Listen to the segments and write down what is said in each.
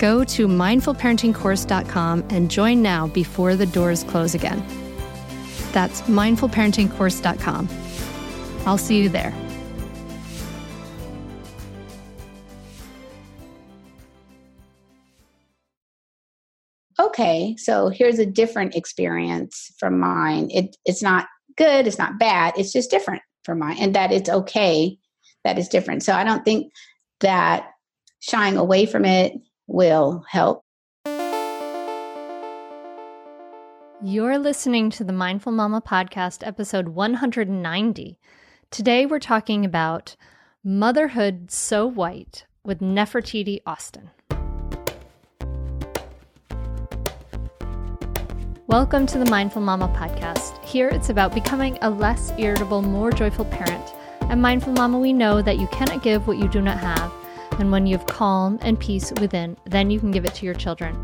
Go to mindfulparentingcourse.com and join now before the doors close again. That's mindfulparentingcourse.com. I'll see you there. Okay, so here's a different experience from mine. It, it's not good, it's not bad, it's just different from mine, and that it's okay that it's different. So I don't think that shying away from it will help. You're listening to the Mindful Mama podcast, episode 190. Today we're talking about Motherhood So White with Nefertiti Austin. Welcome to the Mindful Mama podcast. Here it's about becoming a less irritable, more joyful parent. At Mindful Mama, we know that you cannot give what you do not have and when you have calm and peace within, then you can give it to your children.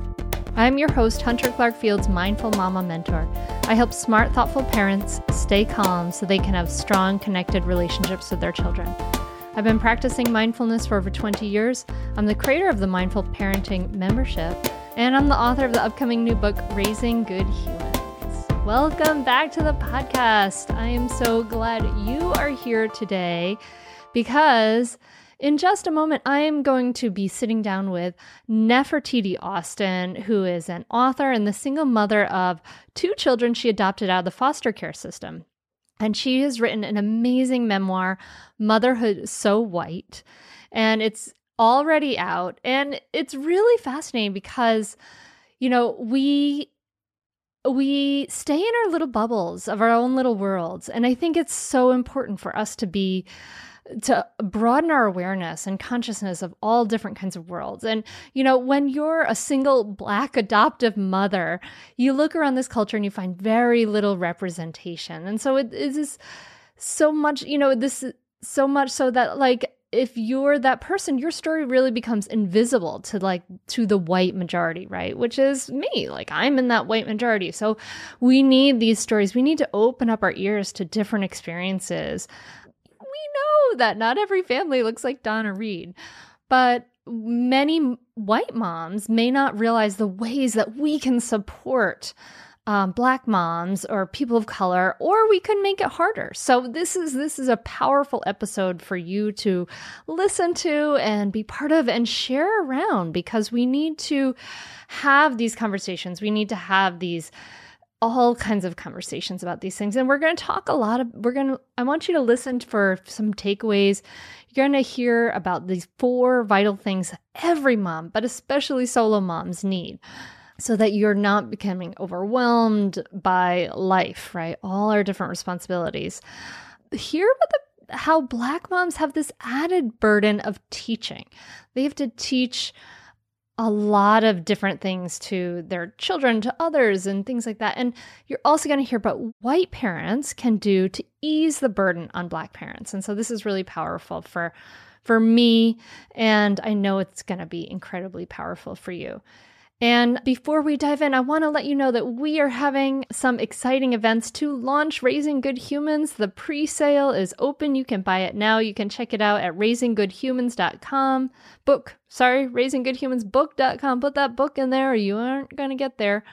I am your host, Hunter Clark Fields, Mindful Mama Mentor. I help smart, thoughtful parents stay calm so they can have strong, connected relationships with their children. I've been practicing mindfulness for over 20 years. I'm the creator of the Mindful Parenting membership, and I'm the author of the upcoming new book, Raising Good Humans. Welcome back to the podcast. I am so glad you are here today because in just a moment, I am going to be sitting down with Nefertiti Austin, who is an author and the single mother of two children she adopted out of the foster care system. And she has written an amazing memoir, Motherhood So White. And it's already out. And it's really fascinating because, you know, we we stay in our little bubbles of our own little worlds. And I think it's so important for us to be to broaden our awareness and consciousness of all different kinds of worlds. And, you know, when you're a single black adoptive mother, you look around this culture and you find very little representation. And so it is so much, you know, this is so much so that, like, if you're that person your story really becomes invisible to like to the white majority right? Which is me. Like i'm in that white majority. So we need these stories. We need to open up our ears to different experiences know that not every family looks like Donna Reed, but many white moms may not realize the ways that we can support um, black moms or people of color or we can make it harder. So this is this is a powerful episode for you to listen to and be part of and share around because we need to have these conversations. We need to have these all kinds of conversations about these things. And we're going to talk a lot of we're going to i want you to listen for some takeaways. You're going to hear about these four vital things every mom but especially solo moms need so that you're not becoming overwhelmed by life right? All our different responsibilities. Hear about the how black moms have this added burden of teaching. They have to teach a lot of different things to their children, to others, and things like that. And you're also going to hear about white parents can do to ease the burden on Black parents. And so this is really powerful for for me, and I know it's going to be incredibly powerful for you. And before we dive in, I want to let you know that we are having some exciting events to launch Raising Good Humans. The pre sale is open. You can buy it now. You can check it out at raisinggoodhumans.com. Book, sorry, raisinggoodhumansbook.com. Put that book in there or you aren't going to get there.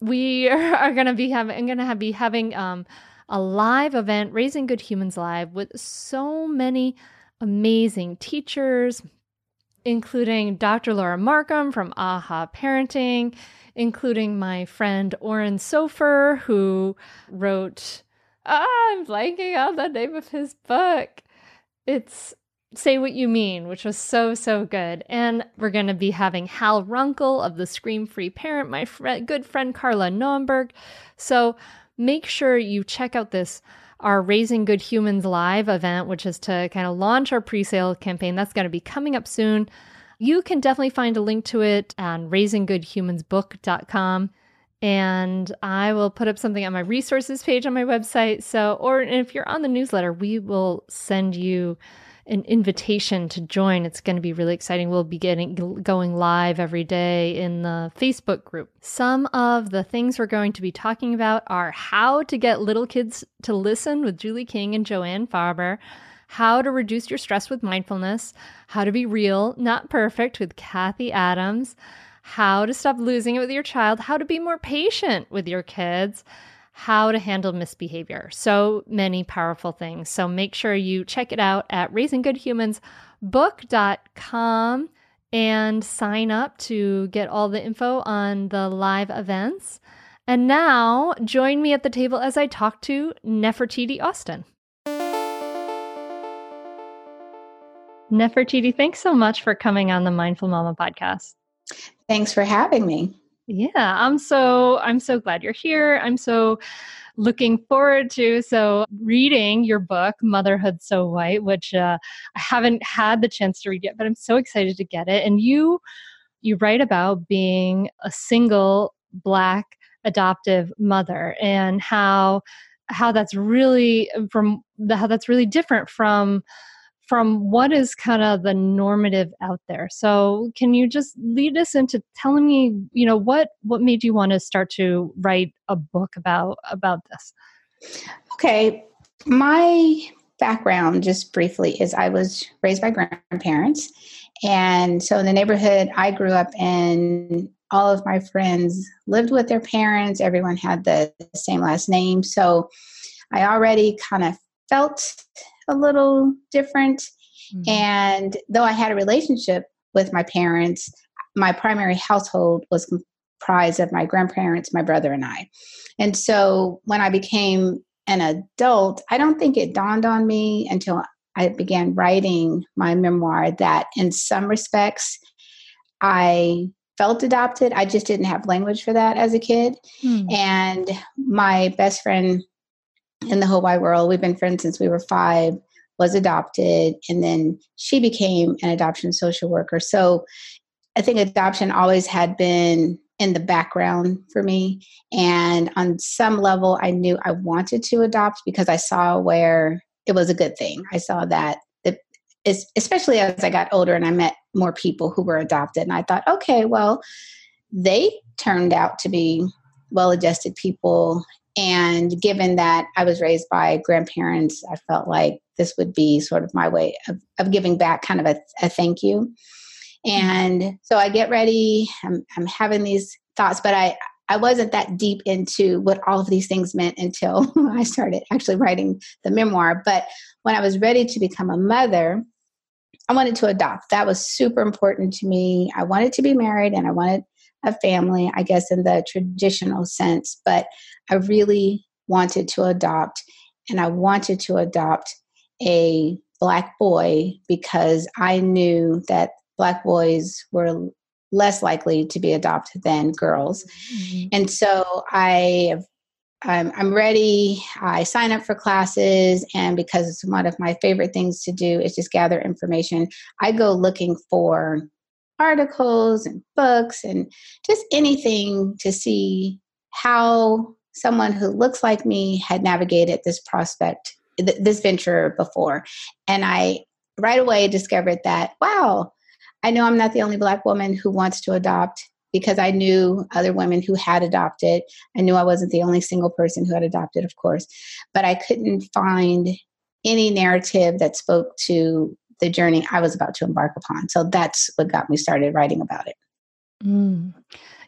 We are going to be having, I'm going to be having um, a live event, Raising Good Humans Live, with so many amazing teachers, including Dr. Laura Markham from AHA Parenting, including my friend Oren Sofer, who wrote, ah, I'm blanking on the name of his book. It's Say What You Mean, which was so, so good. And we're going to be having Hal Runkel of the Scream Free Parent, my fr- good friend Carla Naumburg. So make sure you check out this our Raising Good Humans Live event, which is to kind of launch our pre sale campaign. That's going to be coming up soon. You can definitely find a link to it on raisinggoodhumansbook.com. And I will put up something on my resources page on my website. So, or if you're on the newsletter, we will send you an invitation to join. It's going to be really exciting. We'll be getting going live every day in the Facebook group. Some of the things we're going to be talking about are how to get little kids to listen with Julie King and Joanna Faber, how to reduce your stress with mindfulness, how to be real, not perfect with Kathy Adams, how to stop losing it with your child, how to be more patient with your kids how to handle misbehavior. So many powerful things. So make sure you check it out at raisinggoodhumansbook.com and sign up to get all the info on the live events. And now join me at the table as I talk to Nefertiti Austin. Nefertiti, thanks so much for coming on the Mindful Mama podcast. Thanks for having me. Yeah, I'm so I'm so glad you're here. I'm so looking forward to so reading your book Motherhood So White, which uh, I haven't had the chance to read yet, but I'm so excited to get it. And you you write about being a single black adoptive mother and how how that's really from the, how that's really different from from what is kind of the normative out there. So, can you just lead us into telling me, you know, what what made you want to start to write a book about about this? Okay, my background just briefly is I was raised by grandparents and so in the neighborhood I grew up in all of my friends lived with their parents everyone had the same last name so I already kind of felt a little different. Mm-hmm. And though I had a relationship with my parents, my primary household was comprised of my grandparents, my brother, and I. And so when I became an adult, I don't think it dawned on me until I began writing my memoir that in some respects I felt adopted. I just didn't have language for that as a kid. Hmm. And my best friend in the whole wide world. We've been friends since we were five, was adopted, and then she became an adoption social worker. So I think adoption always had been in the background for me. And on some level, I knew I wanted to adopt because I saw where it was a good thing. I saw that, it, especially as I got older and I met more people who were adopted. And I thought, okay, well, they turned out to be well adjusted people and given that I was raised by grandparents, I felt like this would be sort of my way of, of giving back, kind of a, a thank you. Mm-hmm. And so I get ready, I'm, I'm having these thoughts, but I, I wasn't that deep into what all of these things meant until I started actually writing the memoir. But when I was ready to become a mother, I wanted to adopt. That was super important to me. I wanted to be married and I wanted a family, I guess, in the traditional sense, but I really wanted to adopt, and I wanted to adopt a black boy because I knew that black boys were less likely to be adopted than girls. Mm-hmm. And so I I'm, I'm ready. I sign up for classes, and because it's one of my favorite things to do is just gather information. I go looking for articles and books and just anything to see how someone who looks like me had navigated this prospect, th- this venture before. And I right away discovered that, wow, I know I'm not the only Black woman who wants to adopt because I knew other women who had adopted. I knew I wasn't the only single person who had adopted, of course, but I couldn't find any narrative that spoke to the journey I was about to embark upon. So that's what got me started writing about it. Mm.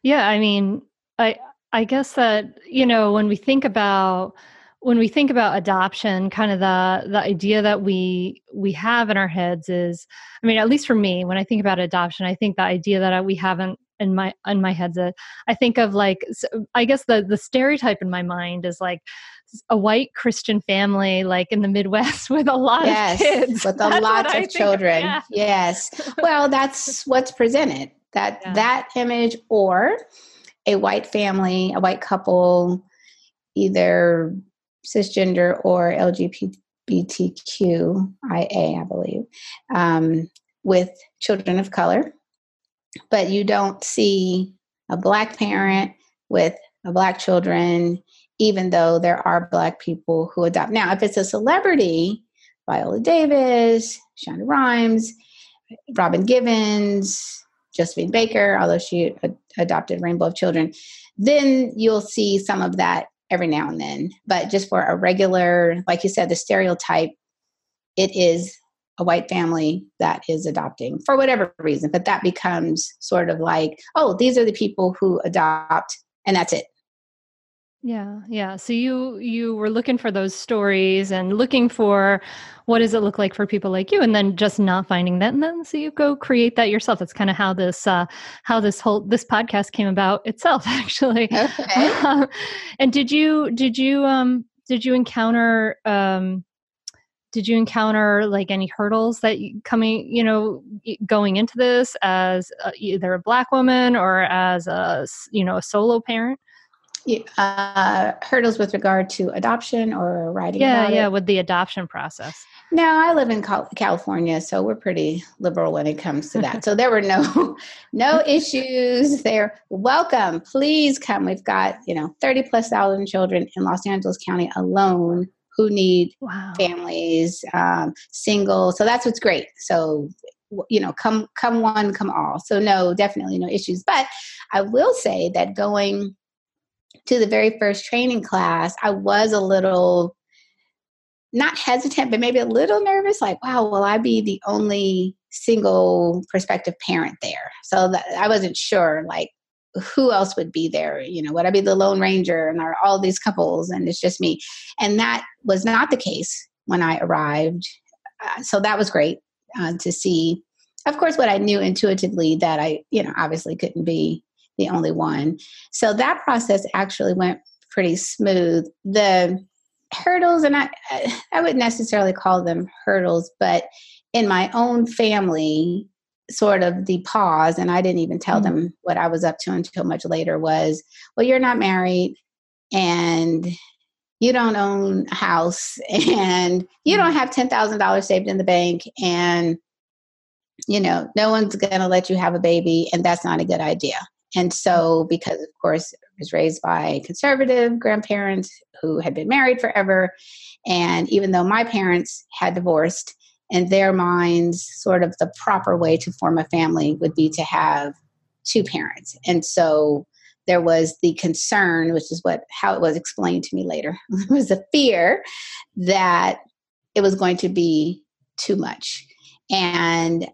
Yeah, I mean, I I guess that you know when we think about when we think about adoption kind of the the idea that we we have in our heads is i mean at least for me when i think about adoption i think the idea that we haven't in my in my head that i think of like i guess the the stereotype in my mind is like a white Christian family, like in the Midwest, with a lot yes, of kids, with a lot of children. Of, yeah. Yes. Well, that's what's presented. That yeah. that image, or a white family, a white couple, either cisgender or LGBTQIA, I believe, um, with children of color. But you don't see a black parent with a black children even though there are Black people who adopt. Now, if it's a celebrity, Viola Davis, Shonda Rhimes, Robin Givens, Josephine Baker, although she ad- adopted Rainbow of Children, then you'll see some of that every now and then. But just for a regular, like you said, the stereotype, it is a white family that is adopting for whatever reason. But that becomes sort of like, oh, these are the people who adopt, and that's it. Yeah, yeah. So you you were looking for those stories and looking for what does it look like for people like you, and then just not finding that, and then so you go create that yourself. That's kind of how this uh, how this whole this podcast came about itself, actually. Okay. Um, and did you did you um did you encounter um did you encounter like any hurdles that you, coming you know going into this as uh, either a black woman or as a you know a solo parent? Uh, hurdles with regard to adoption or writing yeah yeah it? with the adoption process. No i live in california so we're pretty liberal when it comes to that. So there were no no issues there. Welcome. Please come. We've got you know 30 plus thousand children in los angeles county alone who need wow. families um, single so that's what's great so you know come come one come all so no definitely no issues but i will say that going to the very first training class, I was a little not hesitant, but maybe a little nervous like, wow, will I be the only single prospective parent there? So that I wasn't sure, like, who else would be there? You know, would I be the Lone Ranger and are all these couples and it's just me? And that was not the case when I arrived. Uh, so that was great uh, to see. Of course, what I knew intuitively that I, you know, obviously couldn't be the only one. So that process actually went pretty smooth. The hurdles, and I, I wouldn't necessarily call them hurdles, but in my own family, sort of the pause, and I didn't even tell mm-hmm. them what I was up to until much later was, well, you're not married and you don't own a house and you don't mm-hmm. have $10,000 saved in the bank and you know, no one's going to let you have a baby and that's not a good idea. And so, because of course, I was raised by conservative grandparents who had been married forever. And even though my parents had divorced, in their minds, sort of the proper way to form a family would be to have two parents. And so there was the concern, which is what how it was explained to me later, there was a fear that it was going to be too much. And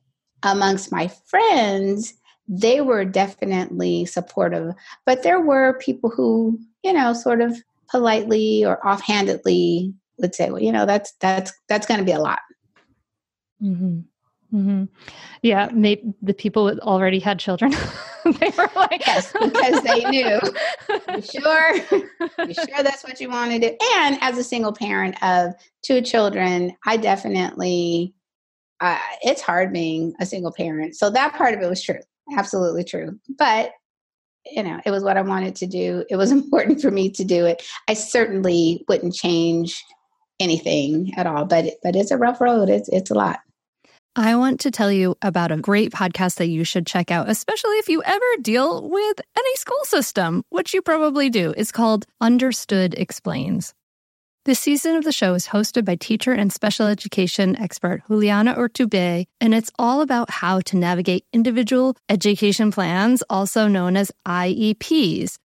amongst my friends, they were definitely supportive. But there were people who, you know, sort of politely or offhandedly would say, well, you know, that's that's that's going to be a lot. Mm-hmm. Mm-hmm. Yeah, maybe the people already had children. they were like, yes, because they knew. You sure? You sure that's what you want to do? And as a single parent of two children, I definitely, uh, it's hard being a single parent. So that part of it was true absolutely true. But you know, it was what I wanted to do. It was important for me to do it. I certainly wouldn't change anything at all, but but it's a rough road. It's it's a lot. I want to tell you about a great podcast that you should check out, especially if you ever deal with any school system, which you probably do. It's called Understood Explains. This season of the show is hosted by teacher and special education expert Juliana Urtubey, and it's all about how to navigate individual education plans, also known as IEPs.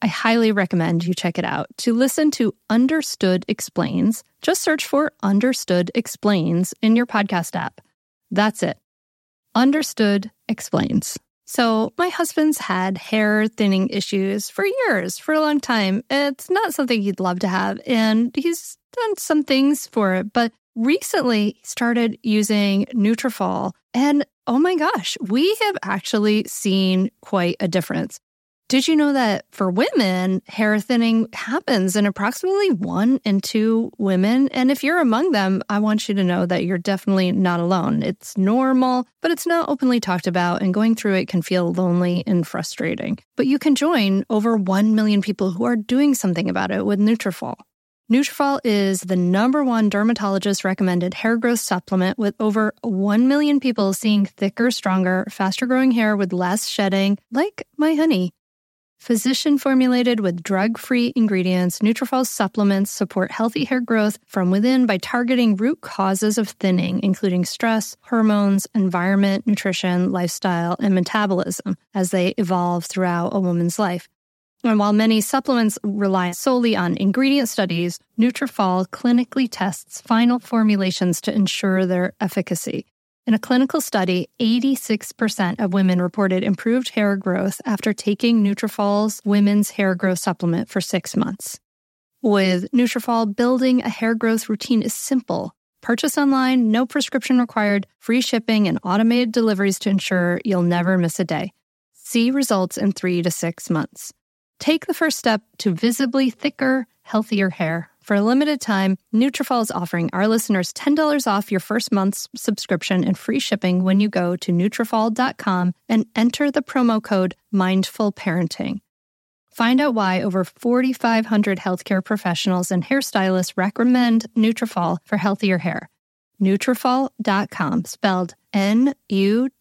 I highly recommend you check it out. To listen to Understood Explains, just search for Understood Explains in your podcast app. That's it. Understood Explains. So, my husband's had hair thinning issues for years, for a long time. It's not something he'd love to have, and he's done some things for it, but recently he started using Nutrafol, and oh my gosh, we have actually seen quite a difference. Did you know that for women, hair thinning happens in approximately one in two women? And if you're among them, I want you to know that you're definitely not alone. It's normal, but it's not openly talked about, and going through it can feel lonely and frustrating. But you can join over 1 million people who are doing something about it with Nutrafol. Nutrafol is the number one dermatologist recommended hair growth supplement with over 1 million people seeing thicker, stronger, faster growing hair with less shedding, like my honey. Physician formulated with drug free ingredients, Nutrafol supplements support healthy hair growth from within by targeting root causes of thinning, including stress, hormones, environment, nutrition, lifestyle, and metabolism as they evolve throughout a woman's life. And while many supplements rely solely on ingredient studies, Nutrafol clinically tests final formulations to ensure their efficacy. In a clinical study, 86% of women reported improved hair growth after taking Nutrafol's women's hair growth supplement for 6 months. With Nutrafol, building a hair growth routine is simple. Purchase online, no prescription required, free shipping and automated deliveries to ensure you'll never miss a day. See results in 3 to 6 months. Take the first step to visibly thicker, healthier hair. For a limited time, Nutrafol is offering our listeners $10 off your first month's subscription and free shipping when you go to Nutrafol.com and enter the promo code Mindful Parenting. Find out why over 4,500 healthcare professionals and hairstylists recommend Nutrafol for healthier hair. Nutrafol.com, spelled N-U-T-R-A-F-O-L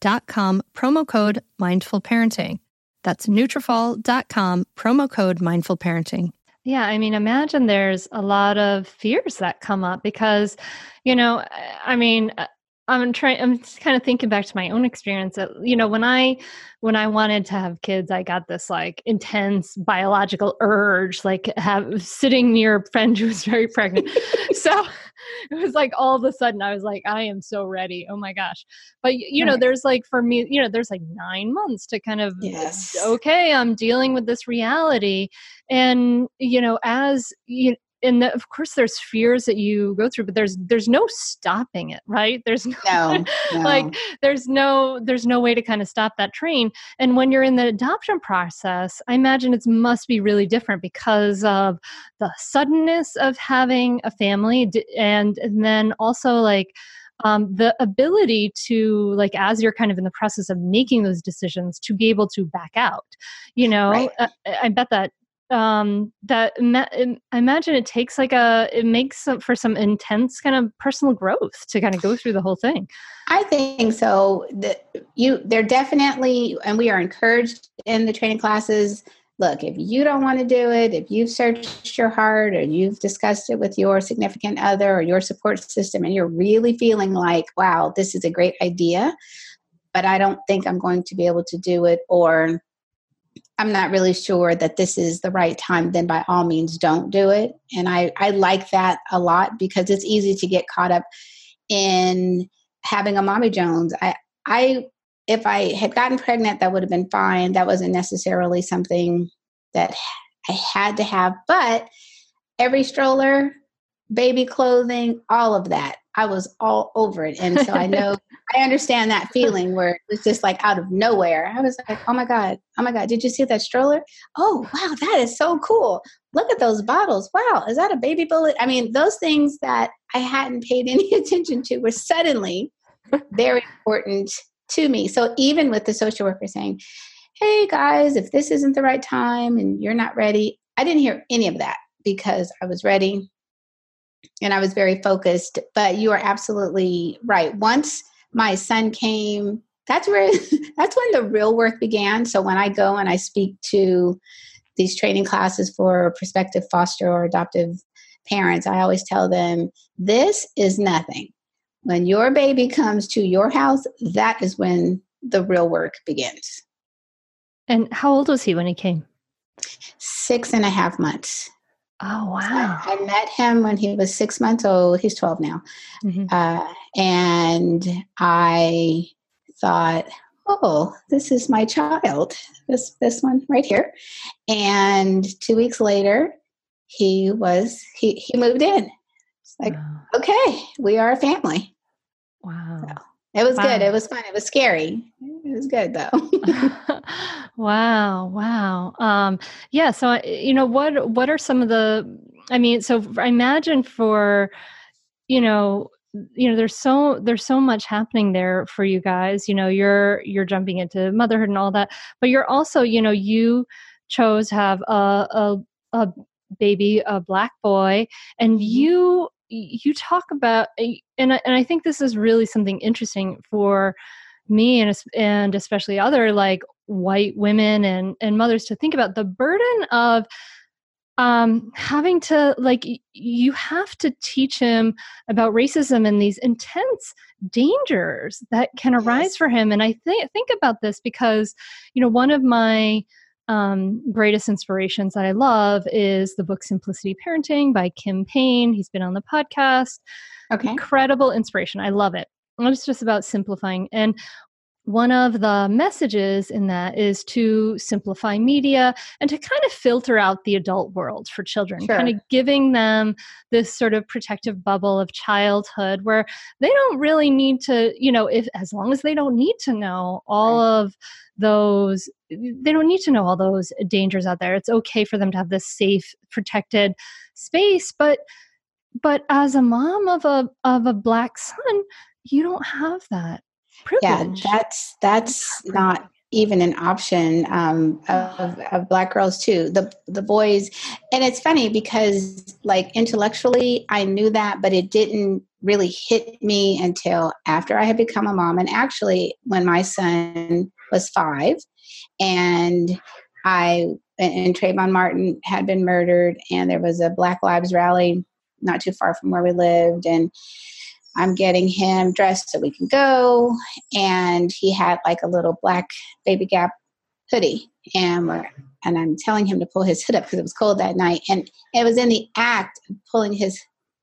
dot com, promo code Mindful Parenting. That's Nutrafol.com, promo code Mindful Parenting. Yeah, I mean, imagine there's a lot of fears that come up because, you know, I mean, uh, I'm trying. I'm just kind of thinking back to my own experience. That, you know, when I when I wanted to have kids, I got this like intense biological urge, like have sitting near a friend who was very pregnant. so it was like all of a sudden I was like, I am so ready. Oh my gosh! But you know, there's like for me, you know, there's like nine months to kind of uh, yes. okay, I'm dealing with this reality, and you know, as you and the, of course there's fears that you go through but there's there's no stopping it right? There's no, no, no, like there's no there's no way to kind of stop that train. And when you're in the adoption process i imagine it must be really different because of the suddenness of having a family and, and then also like um, the ability to like as you're kind of in the process of making those decisions to be able to back out you know? Right. uh, i bet that um, that I imagine it takes like a it makes some, for some intense kind of personal growth to kind of go through the whole thing. I think so. That you they're definitely and we are encouraged in the training classes. Look, if you don't want to do it, if you've searched your heart or you've discussed it with your significant other or your support system and you're really feeling like, wow, this is a great idea, but I don't think I'm going to be able to do it or I'm not really sure that this is the right time, then by all means don't do it. And I, I like that a lot because it's easy to get caught up in having a mommy Jones. I I if I had gotten pregnant, that would have been fine. That wasn't necessarily something that I had to have, but every stroller, baby clothing, all of that, I was all over it. And so I know, I understand that feeling where it was just like out of nowhere. I was like, oh my God, oh my God, did you see that stroller? Oh, wow, that is so cool. Look at those bottles. Wow, is that a baby bullet? I mean, those things that I hadn't paid any attention to were suddenly very important to me. So even with the social worker saying, hey guys, if this isn't the right time and you're not ready, I didn't hear any of that because I was ready and I was very focused. But you are absolutely right. Once my son came, that's where that's when the real work began. So when I go and I speak to these training classes for prospective foster or adoptive parents, I always tell them this is nothing. When your baby comes to your house, that is when the real work begins. And how old was he when he came? Six and a half months. Oh, wow. I, I, met him when he was six months old. He's 12 now. Mm-hmm. Uh, and I thought, oh, this is my child, this, this one right here. And two weeks later, he was, he, he moved in. It's like, wow. okay, we are a family. Wow. So it was wow. good. It was fun. It was scary. It was good though. wow, wow. Um, yeah. So uh, you know what? What are some of the? I mean, so I imagine for you know you know there's so there's so much happening there for you guys you know you're you're jumping into motherhood and all that but you're also you know you chose have a a, a baby a black boy and mm-hmm. you you talk about and I, and I think this is really something interesting for me and and especially other like white women and and mothers to think about the burden of um having to like you have to teach him about racism and these intense dangers that can arise yes. for him and i think think about this because you know one of my um, greatest inspirations that I love is the book Simplicity Parenting by Kim Payne. He's been on the podcast. Okay. Incredible inspiration. I love it. It's just about simplifying. And one of the messages in that is to simplify media and to kind of filter out the adult world for children, sure. kind of giving them this sort of protective bubble of childhood where they don't really need to, you know, if as long as they don't need to know all right. of those they don't need to know all those dangers out there it's okay for them to have this safe protected space but but as a mom of a of a black son you don't have that privilege. yeah that's that's not even an option um, of, of black girls too. The the boys and it's funny because like intellectually i knew that but it didn't really hit me until after i had become a mom. And actually when my son was five, and I and Trayvon Martin had been murdered, and there was a Black Lives rally not too far from where we lived, and I'm getting him dressed so we can go, and he had like a little black baby gap hoodie, and we're and I'm telling him to pull his hood up because it was cold that night, and it was in the act of pulling his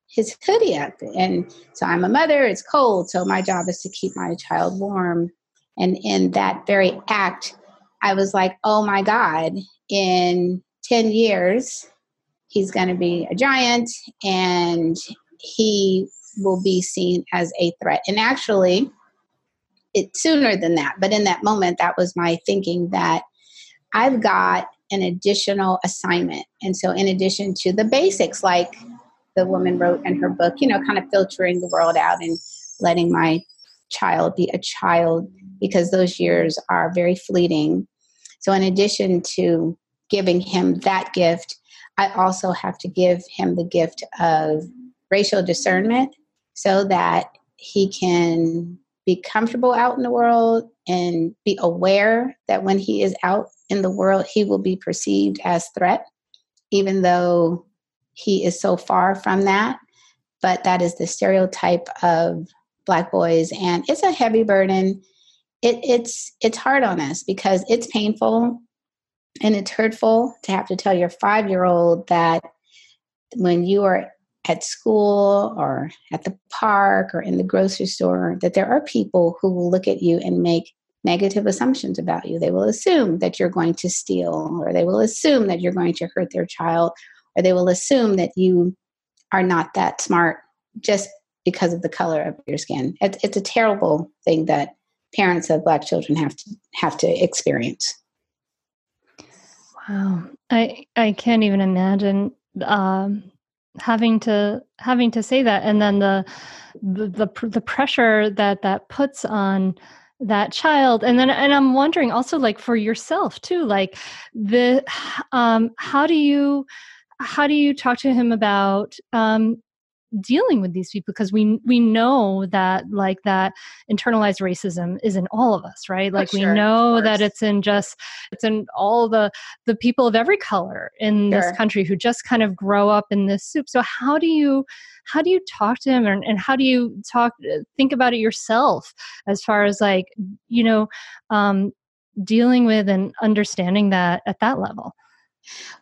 his hoodie up, and so I'm a mother. It's cold, so my job is to keep my child warm. And in that very act, I was like, oh my God, in 10 years, he's going to be a giant. And he will be seen as a threat. And actually, it's sooner than that. But in that moment, that was my thinking that I've got an additional assignment. And so, in addition to the basics, like the woman wrote in her book, you know, kind of filtering the world out and letting my child be a child because those years are very fleeting. So, in addition to giving him that gift, I also have to give him the gift of racial discernment so that he can be comfortable out in the world and be aware that when he is out in the world, he will be perceived as threat, even though he is so far from that. But that is the stereotype of Black boys, and it's a heavy burden it, it's it's hard on us because it's painful and it's hurtful to have to tell your five year old that when you are at school or at the park or in the grocery store that there are people who will look at you and make negative assumptions about you. They will assume that you're going to steal, or they will assume that you're going to hurt their child, or they will assume that you are not that smart just because of the color of your skin. It's, it's a terrible thing that parents of black children have to have to experience. Wow, I I can't even imagine um, having to having to say that, and then the the the, the pressure that that puts on that child. And then and i'm wondering also like for yourself too like the um how do you how do you talk to him about um dealing with these people because we we know that like that internalized racism is in all of us right? Like sure, we know that it's in just it's in all the the people of every color in sure. this country who just kind of grow up in this soup. So how do you how do you talk to him and, and how do you talk think about it yourself as far as like you know um dealing with and understanding that at that level?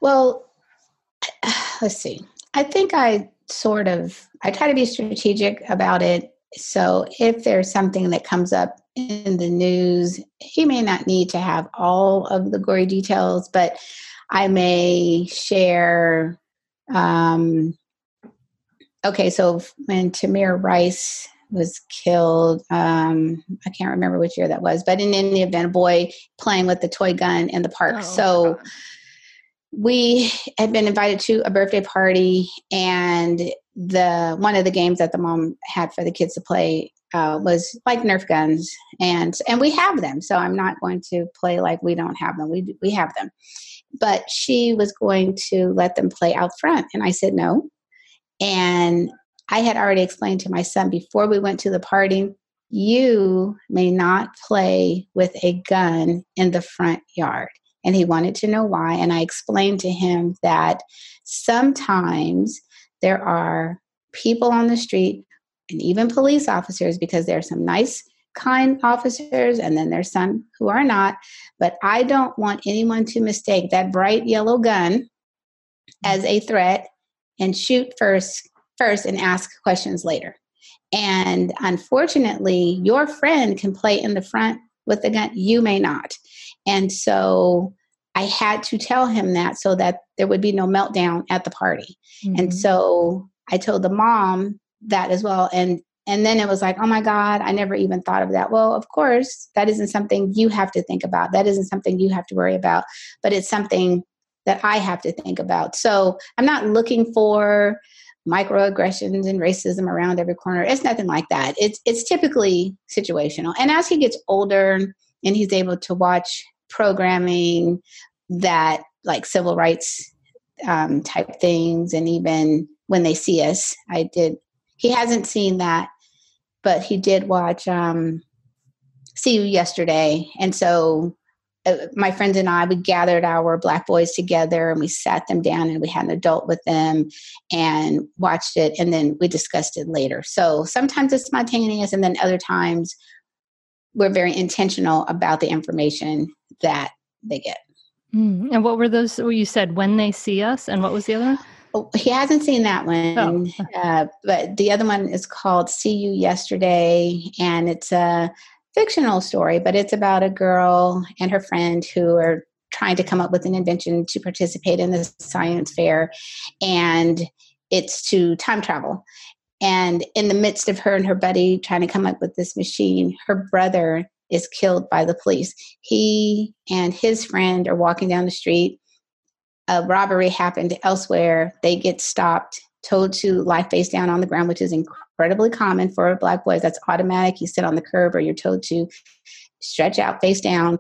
Well let's see. I think i sort of I try to be strategic about it. So if there's something that comes up in the news, he may not need to have all of the gory details, but I may share. Um, okay, so when Tamir Rice was killed, um, I can't remember which year that was, but in any event, a boy playing with the toy gun in the park. Oh, so. God we had been invited to a birthday party and the one of the games that the mom had for the kids to play uh, was like nerf guns and and we have them. So i'm not going to play like we don't have them. We we have them. But she was going to let them play out front and i said no. And i had already explained to my son before we went to the party you may not play with a gun in the front yard and he wanted to know why. And I explained to him that sometimes there are people on the street and even police officers, because there are some nice, kind officers, and then there's some who are not. But I don't want anyone to mistake that bright yellow gun as a threat and shoot first first and ask questions later. And unfortunately, your friend can play in the front with the gun, you may not. And so I had to tell him that so that there would be no meltdown at the party. Mm-hmm. And so I told the mom that as well. And and then it was like, oh my God, I never even thought of that. Well, of course, that isn't something you have to think about. That isn't something you have to worry about, but it's something that I have to think about. So I'm not looking for microaggressions and racism around every corner. It's nothing like that. It's it's typically situational. And as he gets older and he's able to watch programming that like civil rights um, type things and even when they see us i did he hasn't seen that but he did watch um, see you yesterday and so uh, my friends and I, we gathered our black boys together and we sat them down and we had an adult with them and watched it and then we discussed it later. So sometimes it's spontaneous and then other times we're very intentional about the information that they get. Mm. And what were those you said when they see us and what was the other one? Oh, he hasn't seen that one, oh. uh, but the other one is called "See You Yesterday," and it's a fictional story, but it's about a girl and her friend who are trying to come up with an invention to participate in the science fair, and it's to time travel. And in the midst of her and her buddy trying to come up with this machine, her brother is killed by the police. He and his friend are walking down the street. A robbery happened elsewhere. They get stopped, told to lie face down on the ground, which is incredibly common for black boys. That's automatic. You sit on the curb or you're told to stretch out face down.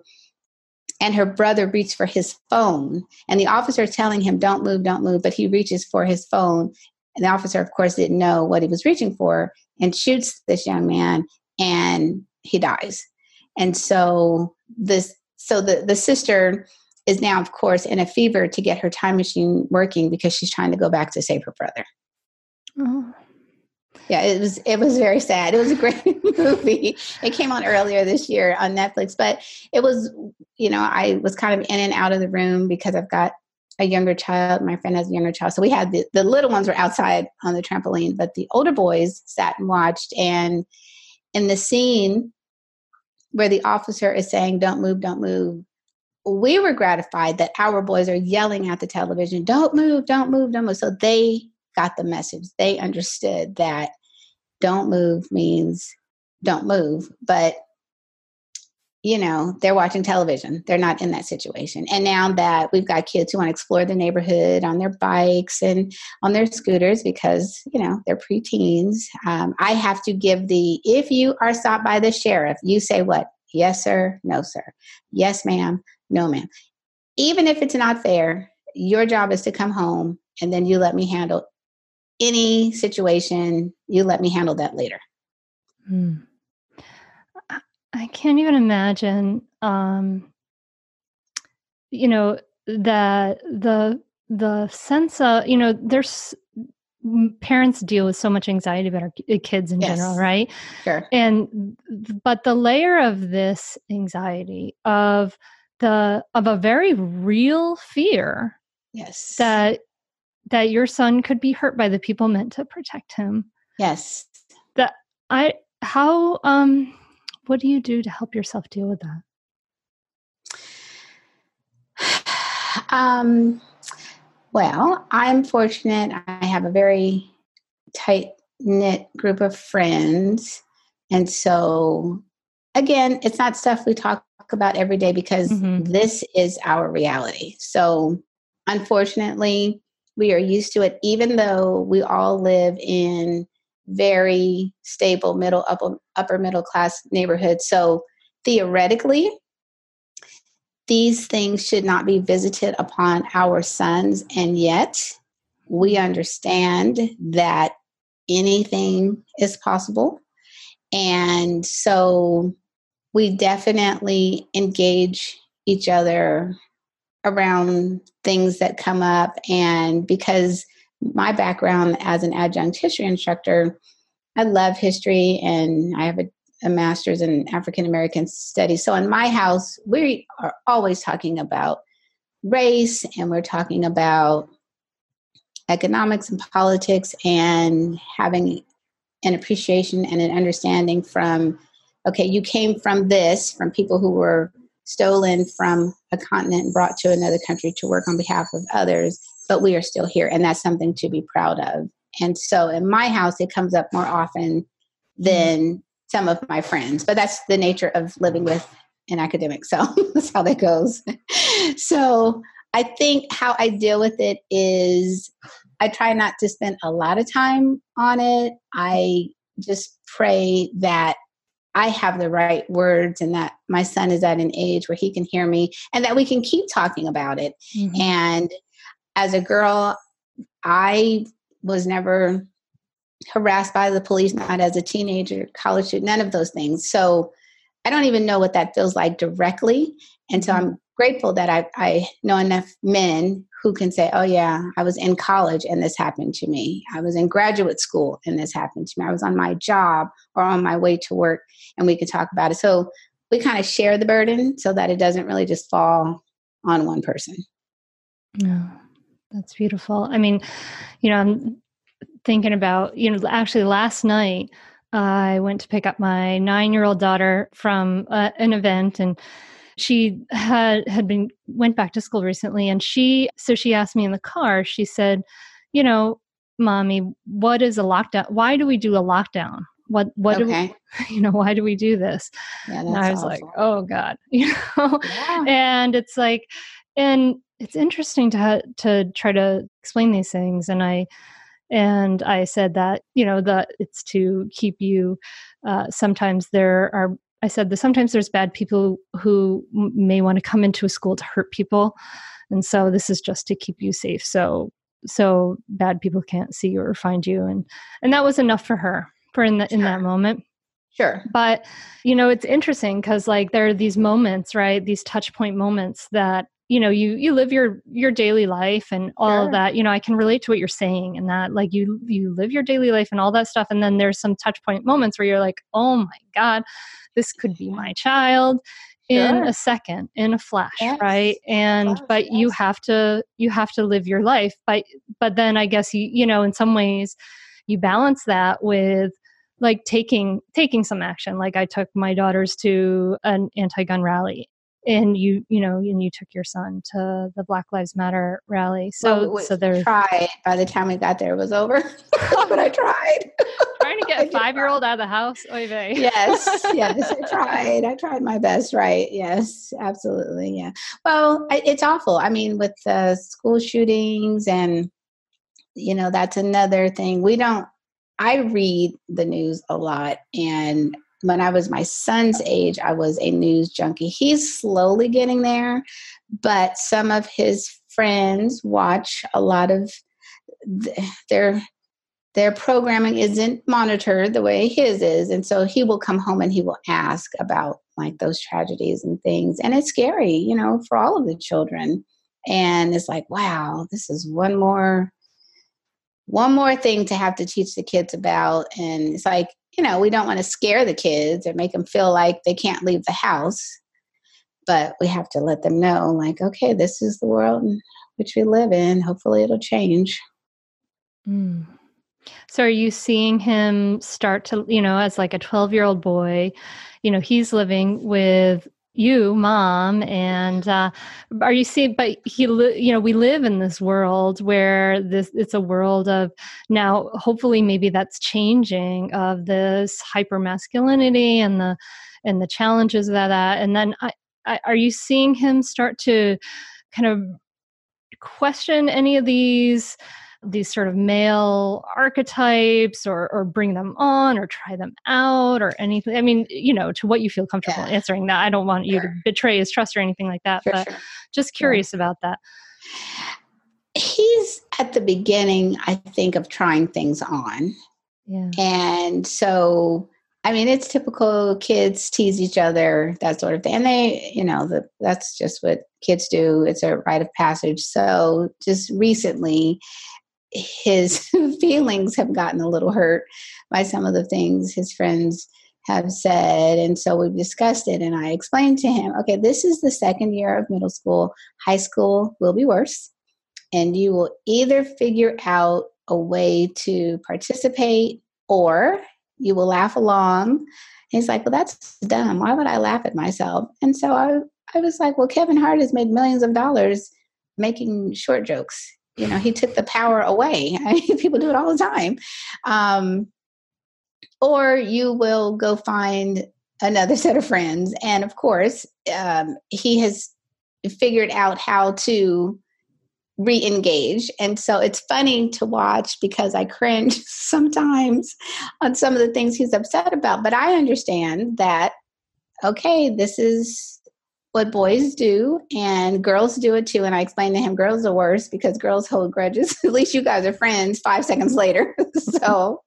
And her brother reaches for his phone. And the officer is telling him, Don't move, don't move. But he reaches for his phone and the officer, of course, didn't know what he was reaching for and shoots this young man and he dies. And so this so the, the sister is now, of course, in a fever to get her time machine working because she's trying to go back to save her brother. Oh. Yeah, it was it was very sad. It was a great movie. It came on earlier this year on Netflix, but it was, you know, I was kind of in and out of the room because I've got a younger child. My friend has a younger child. So we had the, the little ones were outside on the trampoline, but the older boys sat and watched. And in the scene where the officer is saying, Don't move, don't move, we were gratified that our boys are yelling at the television, Don't move, don't move, don't move. So they got the message. They understood that don't move means don't move. But you know, they're watching television. They're not in that situation. And now that we've got kids who want to explore the neighborhood on their bikes and on their scooters because, you know, they're preteens, um, I have to give the if you are stopped by the sheriff, you say what? Yes, sir. No, sir. Yes, ma'am. No, ma'am. Even if it's not fair, your job is to come home and then you let me handle any situation. You let me handle that later. Hmm. I can't even imagine, um, you know, that the the sense of you know there's parents deal with so much anxiety about our kids in yes. general right? Sure. And but the layer of this anxiety of the of a very real fear yes. that that your son could be hurt by the people meant to protect him. Yes. That i how um what do you do to help yourself deal with that? Um, well, I'm fortunate. I have a very tight knit group of friends. And so, again, it's not stuff we talk about every day because mm-hmm. this is our reality. So, unfortunately, we are used to it, even though we all live in very stable middle upper, upper middle class neighborhood. So theoretically these things should not be visited upon our sons and yet we understand that anything is possible. And so we definitely engage each other around things that come up and because my background as an adjunct history instructor, I love history and I have a, a master's in African American studies. So in my house, we are always talking about race and we're talking about economics and politics and having an appreciation and an understanding from okay you came from this from people who were stolen from a continent and brought to another country to work on behalf of others but we are still here and that's something to be proud of and so in my house it comes up more often than some of my friends but that's the nature of living with an academic so that's how that goes so i think how i deal with it is i try not to spend a lot of time on it i just pray that I have the right words and that my son is at an age where he can hear me and that we can keep talking about it. Mm-hmm. And as a girl, I was never harassed by the police, not as a teenager, college student, none of those things. So I don't even know what that feels like directly. And so mm-hmm. I'm grateful that I, I know enough men who can say, oh, yeah, I was in college and this happened to me. I was in graduate school and this happened to me. I was on my job or on my way to work and we could talk about it. So we kind of share the burden so that it doesn't really just fall on one person. No. That's beautiful. I mean, you know, I'm thinking about, you know, actually last night I went to pick up my nine year old daughter from uh, an event and she had had been went back to school recently and she so she asked me in the car she said you know mommy what is a lockdown why do we do a lockdown what what okay. do we you know why do we do this yeah, and i was awful. like oh god you know yeah. and it's like and it's interesting to to try to explain these things and i and i said that you know that it's to keep you uh, sometimes there are i said that sometimes there's bad people who may want to come into a school to hurt people and so this is just to keep you safe so so bad people can't see you or find you and and that was enough for her for in the in that moment Sure. But, you know, it's interesting because like there are these moments, right? These touch point moments that you know you you live your your daily life and all sure. that you know i can relate to what you're saying and that like you you live your daily life and all that stuff and then there's some touch point moments where you're like oh my god this could be my child in sure. a second in a flash yes. right and flash, but yes. you have to you have to live your life but but then i guess you you know in some ways you balance that with like taking taking some action like i took my daughters to an anti-gun rally and you you know and you took your son to the black lives matter rally. So well, so there's tried by the time we got there it was over but i tried. Trying to get a five year old out of the house? Oy vey. yes yes i tried. I tried my best right? Yes absolutely yeah. Well it's awful. I mean with the school shootings and you know that's another thing. We don't i read the news a lot and when I was my son's age, I was a news junkie. He's slowly getting there, but some of his friends watch a lot of their their programming isn't monitored the way his is and so he will come home and he will ask about like those tragedies and things and it's scary you know for all of the children and it's like wow this is one more one more thing to have to teach the kids about and it's like you know, we don't want to scare the kids or make them feel like they can't leave the house, but we have to let them know, like, okay, this is the world in which we live in. Hopefully, it'll change. Mm. So, are you seeing him start to, you know, as like a 12 year old boy, you know, he's living with you mom and uh, are you seeing but he you know we live in this world where this it's a world of now hopefully maybe that's changing of this hyper masculinity and the and the challenges of that and then I, I, are you seeing him start to kind of question any of these these sort of male archetypes or or bring them on or try them out or anything i mean you know to what you feel comfortable yeah. answering that i don't want you to betray his trust or anything like that but sure. just curious about that he's at the beginning i think of trying things on yeah and so I mean, it's typical kids tease each other, that sort of thing. And they, you know, the, that's just what kids do. It's a rite of passage. So just recently, his feelings have gotten a little hurt by some of the things his friends have said. And so we've discussed it. And I explained to him okay, this is the second year of middle school, high school will be worse. And you will either figure out a way to participate or you will laugh along. He's like, Well, that's dumb. Why would I laugh at myself? And so I, I was like, Well, Kevin Hart has made millions of dollars making short jokes you know he took the power away. People do it all the time. Um, or you will go find another set of friends. And of course um, he has figured out how to re-engage. And so it's funny to watch because i cringe sometimes on some of the things he's upset about. But i understand that okay this is what boys do and girls do it too and i explained to him girls are worse because girls hold grudges. At least you guys are friends five seconds later. So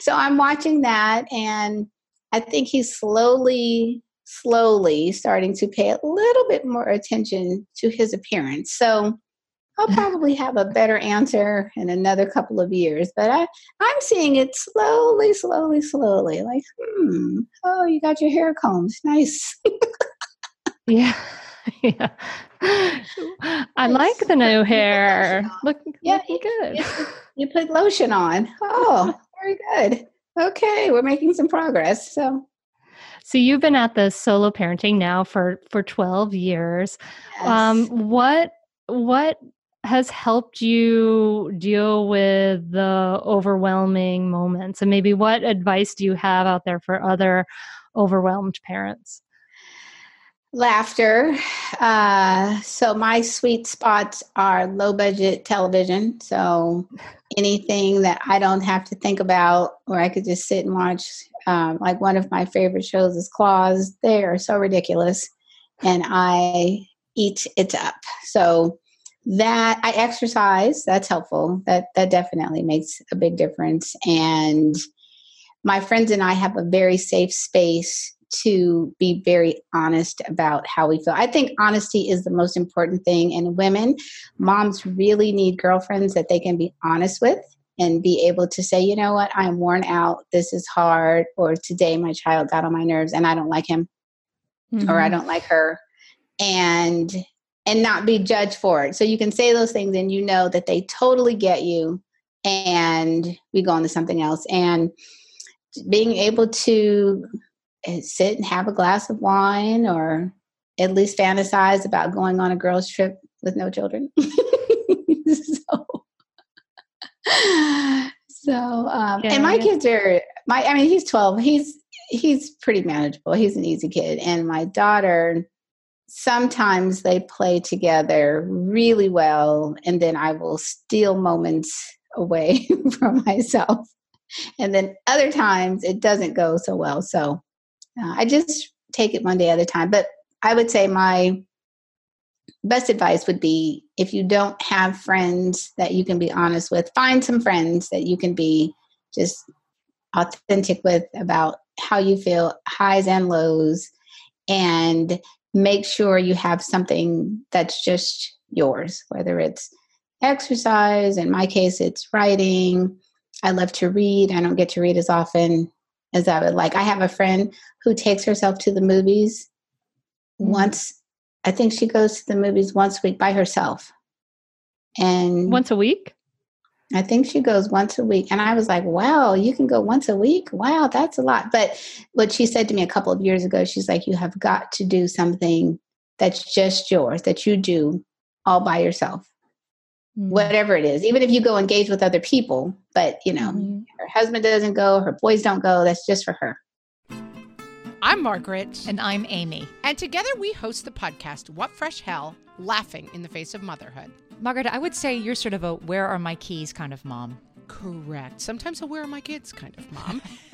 so i'm watching that and i think he's slowly slowly starting to pay a little bit more attention to his appearance. So i'll probably have a better answer in another couple of years but i i'm seeing it slowly slowly slowly like hmm oh you got your hair combed. Nice Yeah. yeah. I like the new hair. Look, yeah, looking good. You, you put lotion on. Oh, very good. Okay, we're making some progress. So so you've been at the solo parenting now for for 12 years. Yes. Um what what has helped you deal with the overwhelming moments and maybe what advice do you have out there for other overwhelmed parents? Laughter. Uh, so my sweet spots are low budget television. So anything that I don't have to think about, or I could just sit and watch. Um, like one of my favorite shows is Claws. They are so ridiculous, and I eat it up. So that I exercise. That's helpful. That that definitely makes a big difference. And my friends and I have a very safe space to be very honest about how we feel. I think honesty is the most important thing. And women, moms really need girlfriends that they can be honest with and be able to say, you know what, I'm worn out, this is hard, or today my child got on my nerves and I don't like him mm-hmm. or I mm-hmm. don't like her. And and not be judged for it. So you can say those things and you know that they totally get you and we go on to something else. And being able to sit and have a glass of wine or at least fantasize about going on a girls trip with no children. So so um, yeah, and my kids are my i mean he's 12 he's he's pretty manageable he's an easy kid and my daughter sometimes they play together really well and then i will steal moments away from myself. And then other times it doesn't go so well so uh, i just take it one day at a time but i would say my best advice would be if you don't have friends that you can be honest with find some friends that you can be just authentic with about how you feel highs and lows and make sure you have something that's just yours, whether it's exercise, in my case, it's writing. I love to read. I don't get to read as often as I would like. I have a friend who takes herself to the movies mm-hmm. once, I think she goes to the movies once a week by herself. And once a week? I think she goes once a week. And I was like, wow, you can go once a week? Wow, that's a lot. But what she said to me a couple of years ago, she's like, you have got to do something that's just yours, that you do all by yourself. Mm-hmm. Whatever it is, even if you go engage with other people, but you know, mm-hmm. her husband doesn't go, her boys don't go, that's just for her. I'm Margaret. And I'm Amy. And together we host the podcast, What Fresh Hell Laughing in the Face of Motherhood. Margaret, I would say you're sort of a where are my keys kind of mom. Correct. Sometimes a where are my kids kind of mom.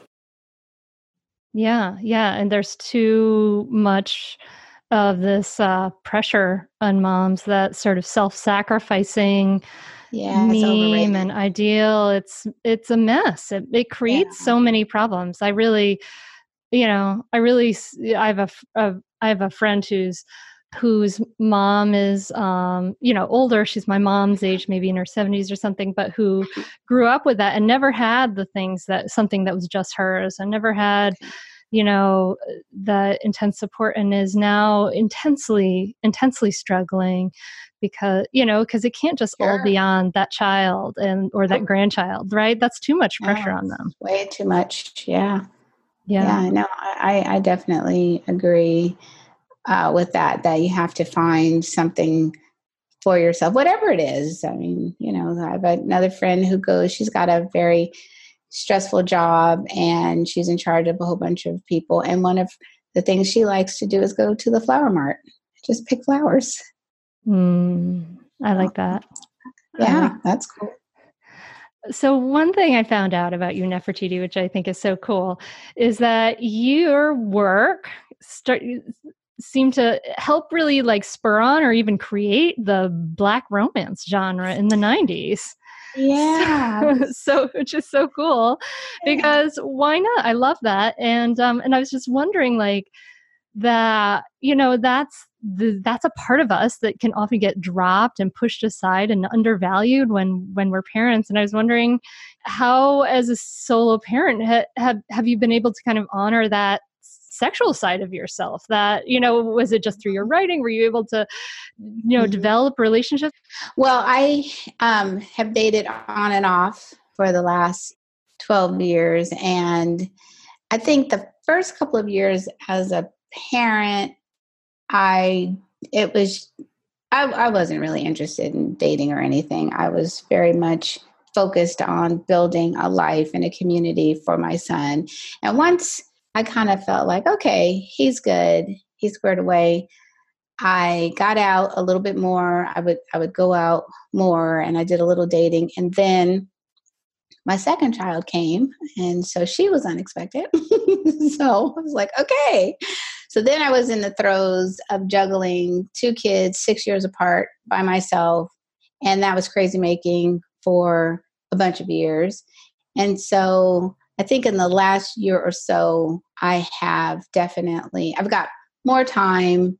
Yeah, yeah. And there's too much of this uh, pressure on moms that sort of self-sacrificing yeah, meme and ideal. It's it's a mess. It it creates yeah. so many problems. I really, you know, I really I have a, a I have a friend who's whose mom is um, you know older she's my mom's age maybe in her 70s or something but who grew up with that and never had the things that something that was just hers and never had you know the intense support and is now intensely intensely struggling because you know because it can't just sure. all be on that child and or that grandchild right? That's too much pressure yeah, on them. way too much. Yeah. Yeah, yeah no i i definitely agree uh, with that that you have to find something for yourself whatever it is. I mean you know i have another friend who goes she's got a very stressful job and she's in charge of a whole bunch of people. And one of the things she likes to do is go to the flower mart just pick flowers. Mm, i like that. Yeah like that's cool. So one thing I found out about you, Nefertiti, which I think is so cool, is that your work start seem to help really like spur on or even create the black romance genre in the 90s. Yeah. So, so which is so cool because why not? I love that. And um and I was just wondering like that you know that's the, that's a part of us that can often get dropped and pushed aside and undervalued when when we're parents and i was wondering how as a solo parent ha, have have you been able to kind of honor that sexual side of yourself that you know was it just through your writing were you able to you know mm-hmm. develop relationships well i um, have dated on and off for the last 12 years and i think the first couple of years as a parent, I it was I, I wasn't really interested in dating or anything. I was very much focused on building a life and a community for my son. And once I kind of felt like, okay, he's good, he's squared away. I got out a little bit more. I would I would go out more and I did a little dating and then my second child came and so she was unexpected. so I was like, okay. So then I was in the throes of juggling two kids, six years apart by myself. And that was crazy making for a bunch of years. And so I think in the last year or so, I have definitely, I've got more time,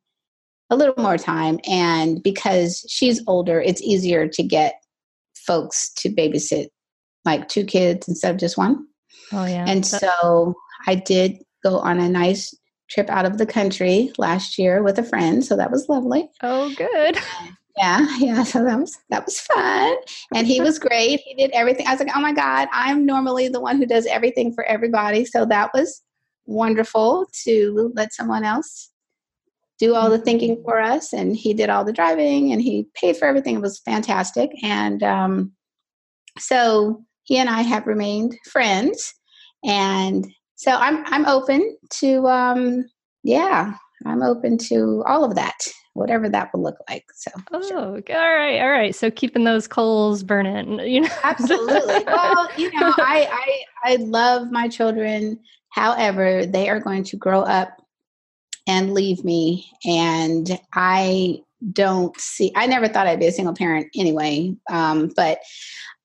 a little more time. And because she's older, it's easier to get folks to babysit like two kids instead of just one. Oh, yeah. And so I did go on a nice trip out of the country last year with a friend, so that was lovely. Oh, good. Yeah, yeah. So that was that was fun, and he was great. He did everything. I was like, oh my god, I'm normally the one who does everything for everybody, so that was wonderful to let someone else do all the thinking mm-hmm. for us, and he did all the driving, and he paid for everything. It was fantastic, and um, so he and I have remained friends, and so I'm I'm open to um yeah, I'm open to all of that, whatever that will look like. So Oh, sure. all right, all right. So keeping those coals burning, you know. Absolutely. well, you know, I I I love my children. However, they are going to grow up and leave me and I don't see I never thought I'd be a single parent anyway. Um, but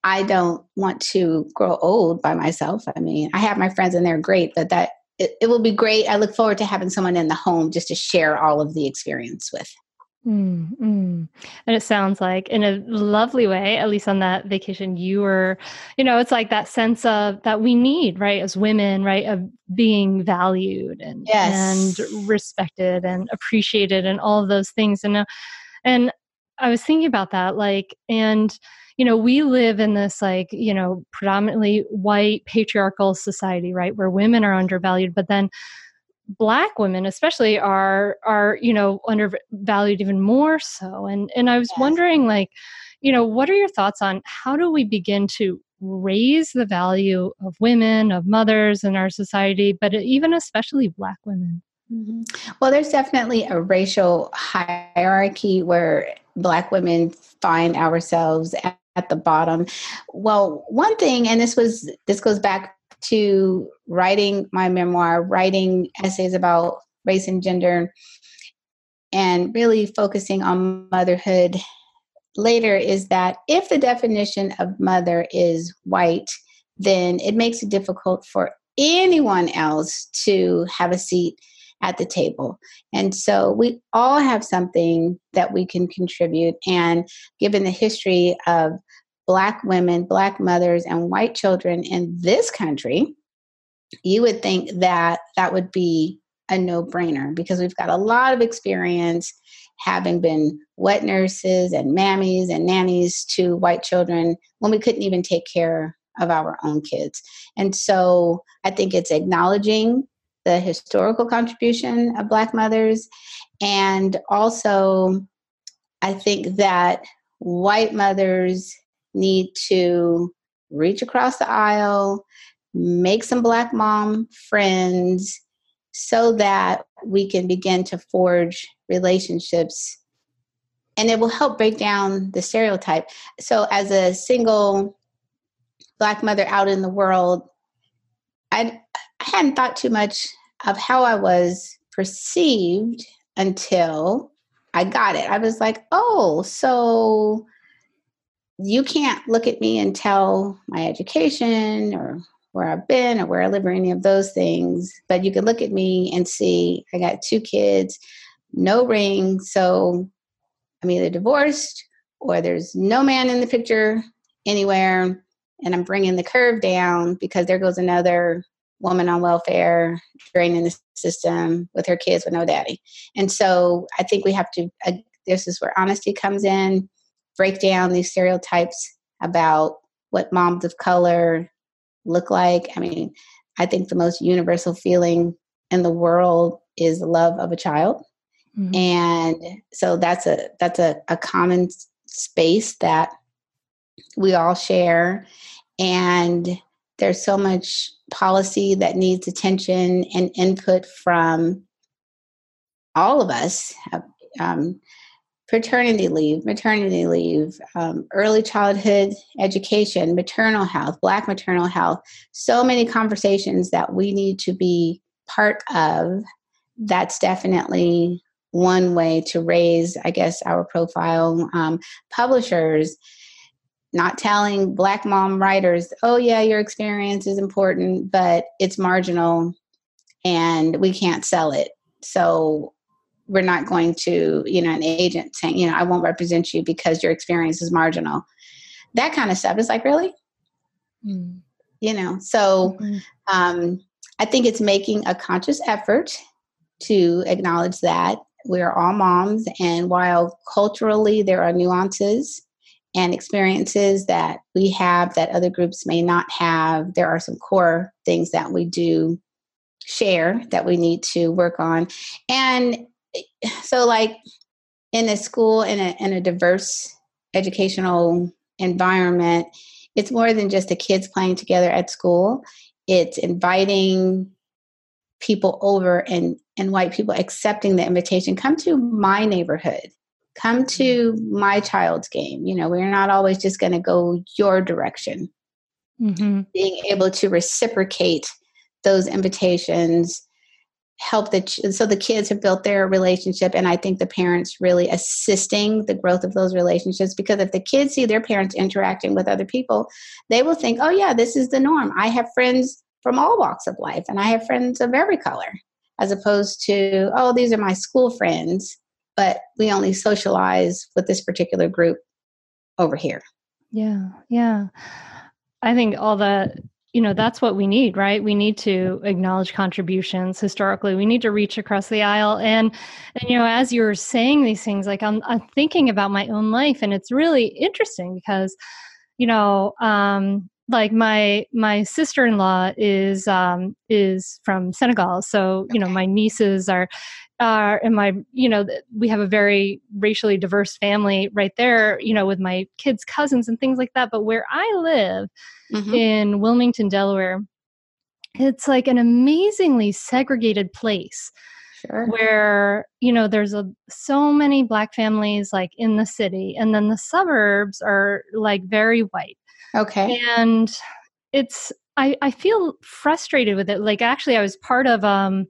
I don't want to grow old by myself. I mean, I have my friends and they're great, but that it, it will be great. I look forward to having someone in the home just to share all of the experience with. Mm, mm. And it sounds like, in a lovely way, at least on that vacation, you were, you know, it's like that sense of that we need, right, as women, right, of being valued and yes. and respected and appreciated and all of those things. And uh, and I was thinking about that, like, and you know, we live in this like, you know, predominantly white patriarchal society, right, where women are undervalued, but then black women especially are are you know undervalued even more so and and i was yes. wondering like you know what are your thoughts on how do we begin to raise the value of women of mothers in our society but even especially black women mm-hmm. well there's definitely a racial hierarchy where black women find ourselves at the bottom. Well, one thing, and this was this goes back to writing my memoir, writing essays about race and gender, and really focusing on motherhood later is that if the definition of mother is white, then it makes it difficult for anyone else to have a seat at the table. And so we all have something that we can contribute. And given the history of Black women, Black mothers, and white children in this country, you would think that that would be a no brainer because we've got a lot of experience having been wet nurses and mammies and nannies to white children when we couldn't even take care of our own kids. And so I think it's acknowledging the historical contribution of Black mothers. And also, I think that white mothers need to reach across the aisle, make some Black mom friends so that we can begin to forge relationships and it will help break down the stereotype. So, as a single Black mother out in the world, I'd, I hadn't thought too much of how I was perceived until I got it. I was like, oh, so you can't look at me and tell my education or where I've been or where I live or any of those things. But you can look at me and see I got two kids, no ring. So I'm either divorced or there's no man in the picture anywhere. And I'm bringing the curve down because there goes another woman on welfare draining the system with her kids with no daddy. And so I think we have to, uh, this is where honesty comes in, break down these stereotypes about what moms of color look like. I mean, I think the most universal feeling in the world is the love of a child. Mm-hmm. And so that's a that's a, a common space that we all share. And there's so much policy that needs attention and input from all of us. Um, paternity leave, maternity leave, um, early childhood education, maternal health, Black maternal health, so many conversations that we need to be part of. That's definitely one way to raise, I guess, our profile. Um, publishers not telling Black mom writers, oh, yeah, your experience is important, but it's marginal and we can't sell it. So we're not going to, you know, an agent saying, you know, I won't represent you because your experience is marginal. That kind of stuff is like, really? Mm. You know, so mm-hmm. um, I think it's making a conscious effort to acknowledge that we're all moms. And while culturally there are nuances and experiences that we have that other groups may not have, there are some core things that we do share that we need to work on. And eh, so like in a school in a in a diverse educational environment it's more than just the kids playing together at school. It's inviting people over and and white people accepting the invitation. Come to my neighborhood come to my child's game. You know we're not always just going to go your direction. Mm-hmm. being able to reciprocate those invitations help the so the kids have built their relationship and i think the parents really assisting the growth of those relationships because if the kids see their parents interacting with other people they will think oh yeah this is the norm. I have friends from all walks of life and i have friends of every color as opposed to oh these are my school friends but we only socialize with this particular group over here. Yeah yeah. I think all that you know that's what we need right? We need to acknowledge contributions. Historically we need to reach across the aisle. And and you know as you're saying these things like i'm, I'm thinking about my own life and it's really interesting because you know um like my my sister-in-law is um is from Senegal. So you know my nieces are are and my you know we have a very racially diverse family right there you know with my kids cousins and things like that but where I live mm-hmm. in Wilmington, Delaware. It's like an amazingly segregated place. Sure. Where you know there's a so many black families like in the city, and then the suburbs are like very white. Okay. And it's I I feel frustrated with it. Like actually, I was part of um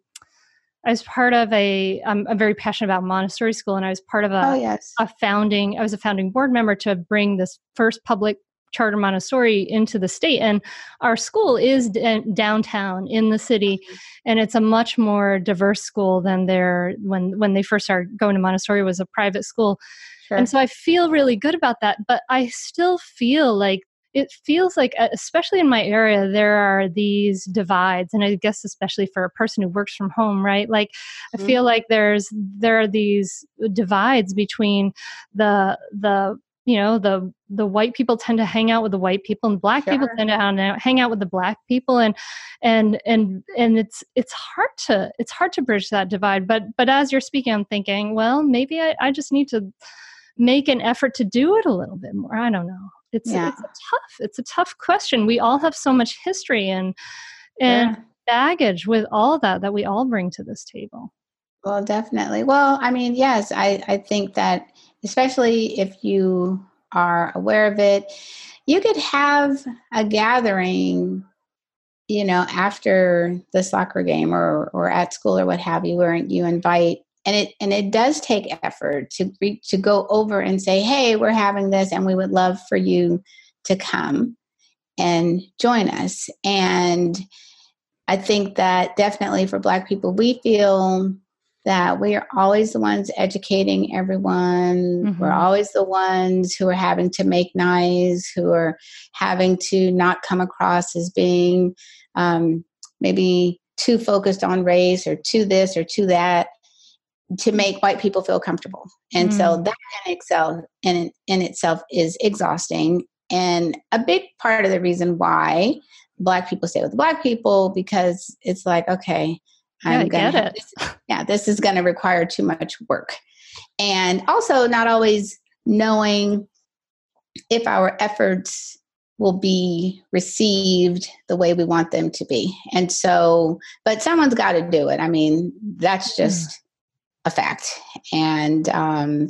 I was part of a. I'm, I'm very passionate about Montessori school, and I was part of a, oh, yes. a founding. I was a founding board member to bring this first public charter Montessori into the state. And our school is d- downtown in the city, mm-hmm. and it's a much more diverse school than their when when they first started going to Montessori was a private school. Sure. And so I feel really good about that, but I still feel like it feels like especially in my area there are these divides and i guess especially for a person who works from home right like mm-hmm. i feel like there's there are these divides between the the you know the the white people tend to hang out with the white people and black sure. people tend to hang out with the black people and and and and it's it's hard to it's hard to bridge that divide but but as you're speaking i'm thinking well maybe i, I just need to make an effort to do it a little bit more i don't know it's, yeah. it's a tough it's a tough question we all have so much history and and yeah. baggage with all that that we all bring to this table well definitely well i mean yes i i think that especially if you are aware of it. You could have a gathering, you know, after the soccer game or or at school or what have you, where you invite and it and it does take effort to re, to go over and say, "Hey, we're having this, and we would love for you to come." and join us. And I think that definitely for Black people, we feel that we are always the ones educating everyone. Mm-hmm. We're always the ones who are having to make nice, who are having to not come across as being um, maybe too focused on race or to this or to that to make white people feel comfortable. And mm. so that in itself in, in itself is exhausting. And a big part of the reason why black people stay with black people because it's like, okay, I'm yeah, gonna get it. This, yeah, this is gonna require too much work. And also not always knowing if our efforts will be received the way we want them to be. And so, but someone's got to do it. I mean, that's just fact. And um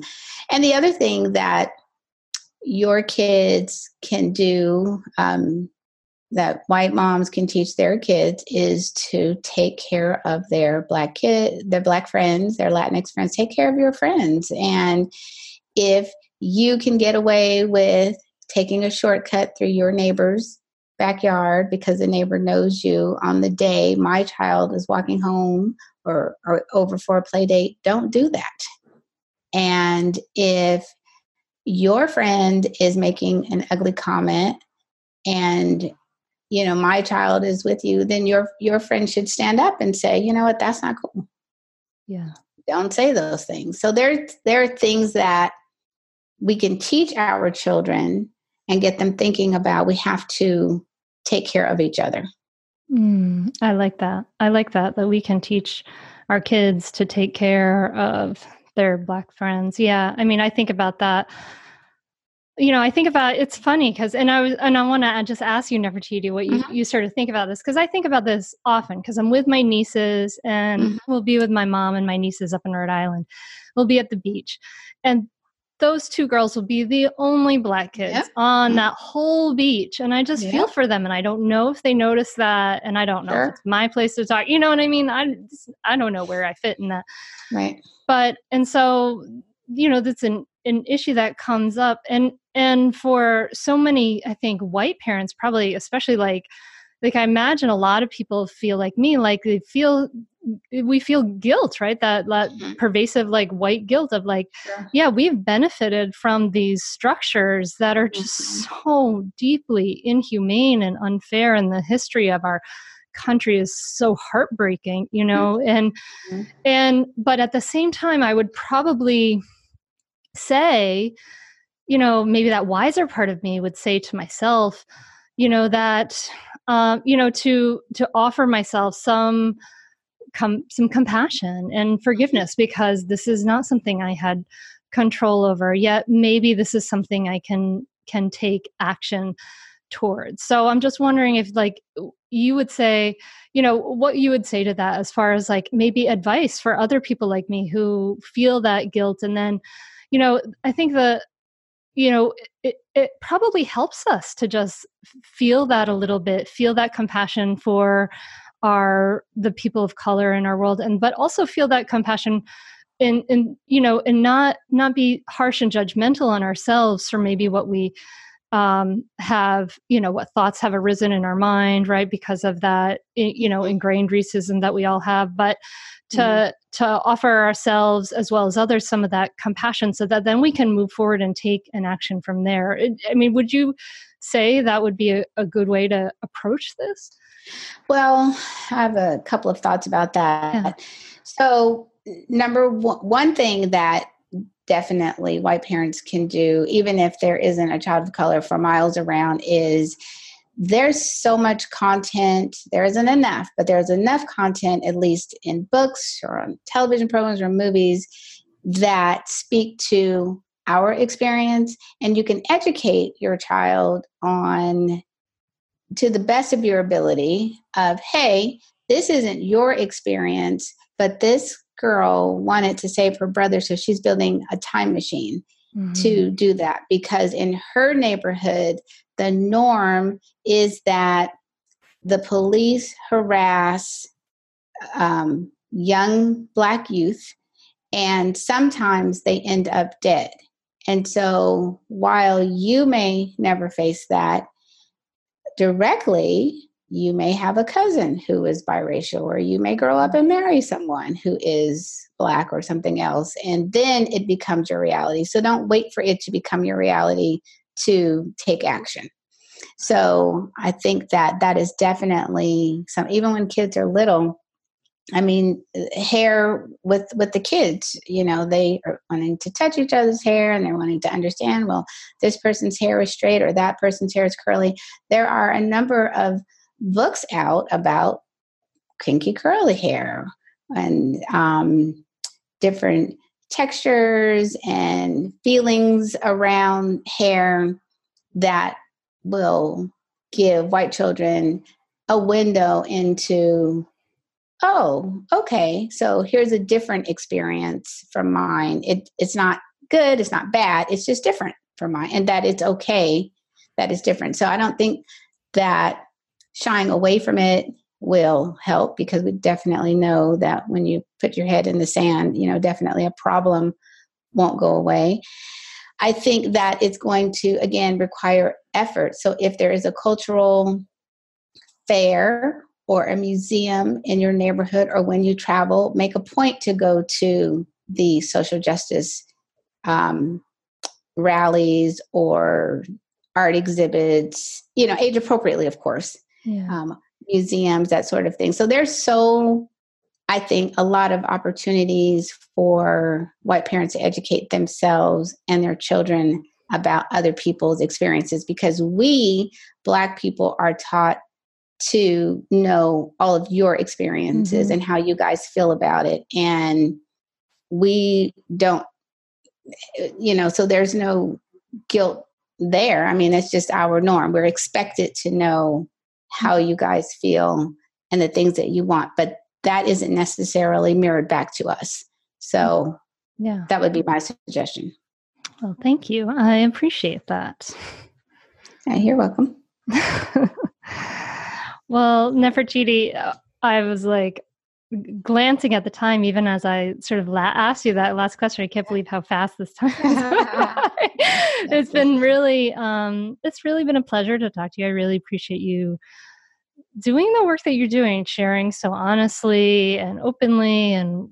and the other thing that your kids can do um that white moms can teach their kids is to take care of their black kid their black friends their latinx friends take care of your friends and if you can get away with taking a shortcut through your neighbor's backyard because the neighbor knows you on the day my child is walking home or, or over for a play date don't do that. And if your friend is making an ugly comment and you know my child is with you then your your friend should stand up and say you know what? That's not cool. Yeah. Don't say those things. So there there are things that we can teach our children and get them thinking about we have to take care of each other mm, i like that i like that that we can teach our kids to take care of their black friends yeah i mean i think about that you know, I think about it's funny because, and I was, and I want to just ask you, Nefertiti, what you mm-hmm. you sort of think about this because I think about this often because I'm with my nieces and mm-hmm. we'll be with my mom and my nieces up in Rhode Island. We'll be at the beach, and those two girls will be the only black kids yep. on that whole beach, and I just yep. feel for them, and I don't know if they notice that, and I don't know sure. if it's my place to talk. You know what I mean? I I don't know where I fit in that, right? But and so you know that's an an issue that comes up and and for so many i think white parents probably especially like like i imagine a lot of people feel like me like they feel we feel guilt right that, that mm-hmm. pervasive like white guilt of like yeah. yeah. we've benefited from these structures that are just mm-hmm. so deeply inhumane and unfair and the history of our country is so heartbreaking you know mm-hmm. and mm-hmm. and but at the same time i would probably say, you know, maybe that wiser part of me would say to myself, you know, that, um, you know, to to offer myself some com- some compassion and forgiveness because this is not something I had control over. Yet maybe this is something I can can take action towards. So I'm just wondering if like you would say, you know, what you would say to that as far as like maybe advice for other people like me who feel that guilt and then you know, I think that you know it, it probably helps us to just feel that a little bit feel that compassion for our the people of color in our world and but also feel that compassion and and you know and not not be harsh and judgmental on ourselves for maybe what we um, have you know what thoughts have arisen in our mind right because of that you know ingrained racism that we all have. But to mm-hmm. to offer ourselves as well as others some of that compassion so that then we can move forward and take an action from there. I mean would you say that would be a, a good way to approach this well i have a couple of thoughts about that yeah. so number one, one thing that definitely white parents can do even if there isn't a child of color for miles around is there's so much content. There isn't enough, but there's enough content, at least in books or on television programs or movies, that speak to our experience. And you can educate your child on, to the best of your ability, of, hey, this isn't your experience, but this girl wanted to save her brother, so she's building a time machine. Mm-hmm. to do that because in her neighborhood the norm is that the police harass um, young black youth and sometimes they end up dead and so while you may never face that directly, you may have a cousin who is biracial, or you may grow up and marry someone who is black or something else, and then it becomes your reality. So don't wait for it to become your reality to take action. So I think that that is definitely some, even when kids are little, I mean, hair with with the kids, you know, they are wanting to touch each other's hair and they're wanting to understand. Well, this person's hair is straight or that person's hair is curly. There are a number of books out about kinky curly hair and um, different textures and feelings around hair that will give white children a window into oh okay. So here's a different experience from mine. It, it's not good it's not bad it's just different from mine and that it's okay that is different. So i don't think that shying away from it will help because we definitely know that when you put your head in the sand you know definitely a problem won't go away. I think that it's going to again require effort. So if there is a cultural fair or a museum in your neighborhood or when you travel, make a point to go to the social justice um, rallies or art exhibits, you know, age appropriately, of course, yeah. um, museums, that sort of thing. So there's so, I think, a lot of opportunities for white parents to educate themselves and their children about other people's experiences because we, Black people, are taught to know all of your experiences mm-hmm. and how you guys feel about it. And we don't, you know, so there's no guilt there. I mean, it's just our norm. We're expected to know how you guys feel and the things that you want, but that isn't necessarily mirrored back to us. So, yeah, that would be my suggestion. Well, thank you. I appreciate that. Yeah, you're welcome. Well, Nefertiti, uh, I was like glancing at the time, even as I sort of la- asked you that last question. I can't believe how fast this time It's been really, um, it's really been a pleasure to talk to you. I really appreciate you doing the work that you're doing, sharing so honestly and openly and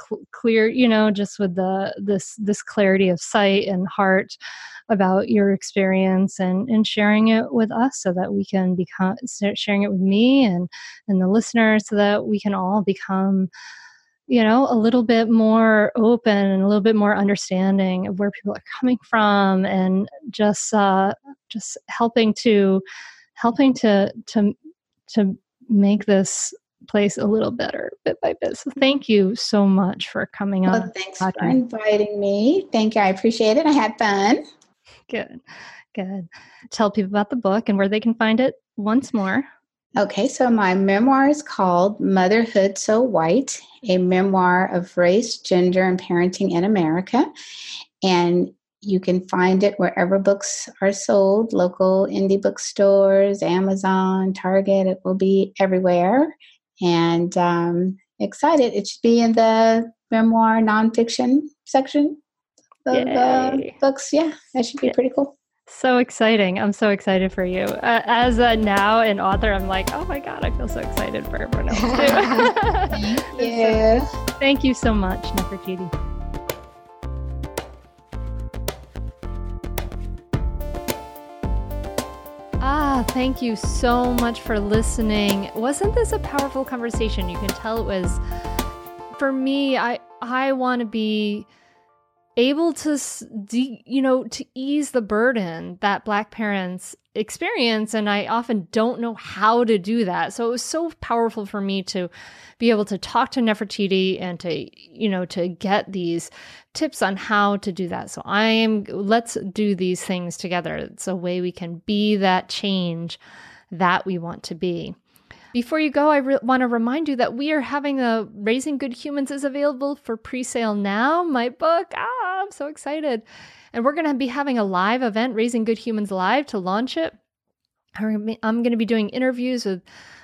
cl- clear, you know, just with the this this clarity of sight and heart about your experience and, and sharing it with us so that we can become sharing it with me and and the listeners so that we can all become you know a little bit more open and a little bit more understanding of where people are coming from and just uh just helping to helping to to to make this place a little better bit by bit. So mm-hmm. thank you so much for coming well, on. Thanks for inviting me. Thank you. I appreciate it. I had fun. Good. Good. Tell people about the book and where they can find it once more. Okay, so my memoir is called Motherhood So White, a memoir of race, gender, and parenting in America. And you can find it wherever books are sold local indie bookstores, Amazon, Target. It will be everywhere. And um, excited. It should be in the memoir nonfiction section of uh, books. Yeah, that should be pretty cool. So exciting. I'm so excited for you. Uh, as a now an author, I'm like, oh my God, I feel so excited for everyone else too. thank you. so, thank you so much, Nefertiti. Thank you so much for listening. Wasn't this a powerful conversation? You can tell it was for me, I I want to be able to de- you know to ease the burden that black parents experience and i often don't know how to do that. So it was so powerful for me to be able to talk to nefertiti and to you know to get these tips on how to do that. So i am let's do these things together. It's a way we can be that change that we want to be. Before you go, I re- want to remind you that we are having a Raising Good Humans is available for pre-sale now. My book, ah, I'm so excited, and we're going to be having a live event, Raising Good Humans Live, to launch it. I'm going to be doing interviews with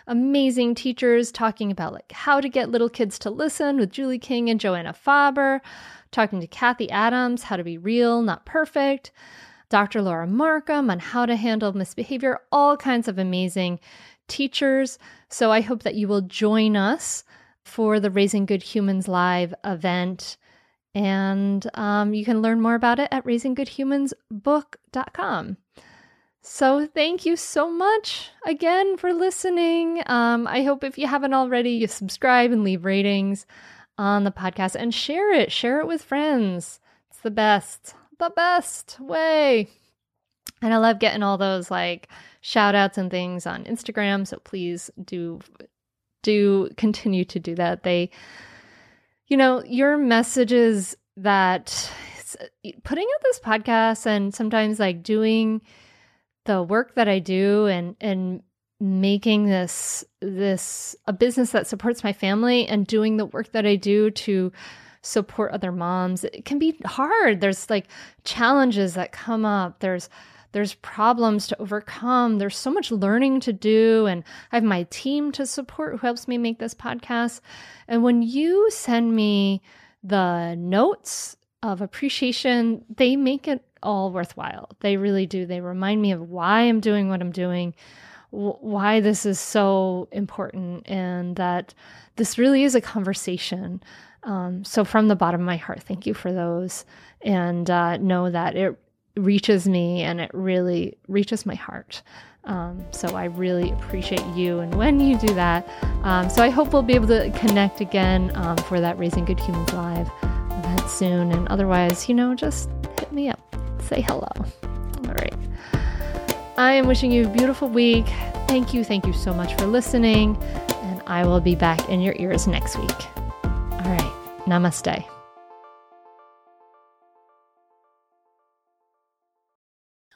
amazing teachers talking about like how to get little kids to listen with Julie King and Joanna Faber, talking to Kathy Adams, how to be real, not perfect. Dr. Laura Markham on how to handle misbehavior, all kinds of amazing teachers. So I hope that you will join us for the Raising Good Humans Live event. And um, you can learn more about it at raisinggoodhumansbook.com. So, thank you so much again for listening. Um, I hope if you haven't already, you subscribe and leave ratings on the podcast and share it. Share it with friends. It's the best, the best way. And I love getting all those like shout outs and things on Instagram. So please do do continue to do that. They, you know, your messages that putting out this podcast and sometimes like doing the work that I do and and making this this a business that supports my family and doing the work that I do to support other moms it can be hard. There's like challenges that come up. There's there's problems to overcome there's so much learning to do and I have my team to support who helps me make this podcast and when you send me the notes of appreciation they make it all worthwhile. They really do. They remind me of why I'm doing what I'm doing, wh- why this is so important, and that this really is a conversation. Um, so, from the bottom of my heart, thank you for those. And uh, know that it reaches me and it really reaches my heart. Um, so I really appreciate you and when you do that. Um, so I hope we'll be able to connect again um, for that Raising Good Humans Live event soon. And otherwise, you know, just hit me up say hello. All right. I am wishing you a beautiful week. Thank you, thank you so much for listening, and I will be back in your ears next week. All right. Namaste.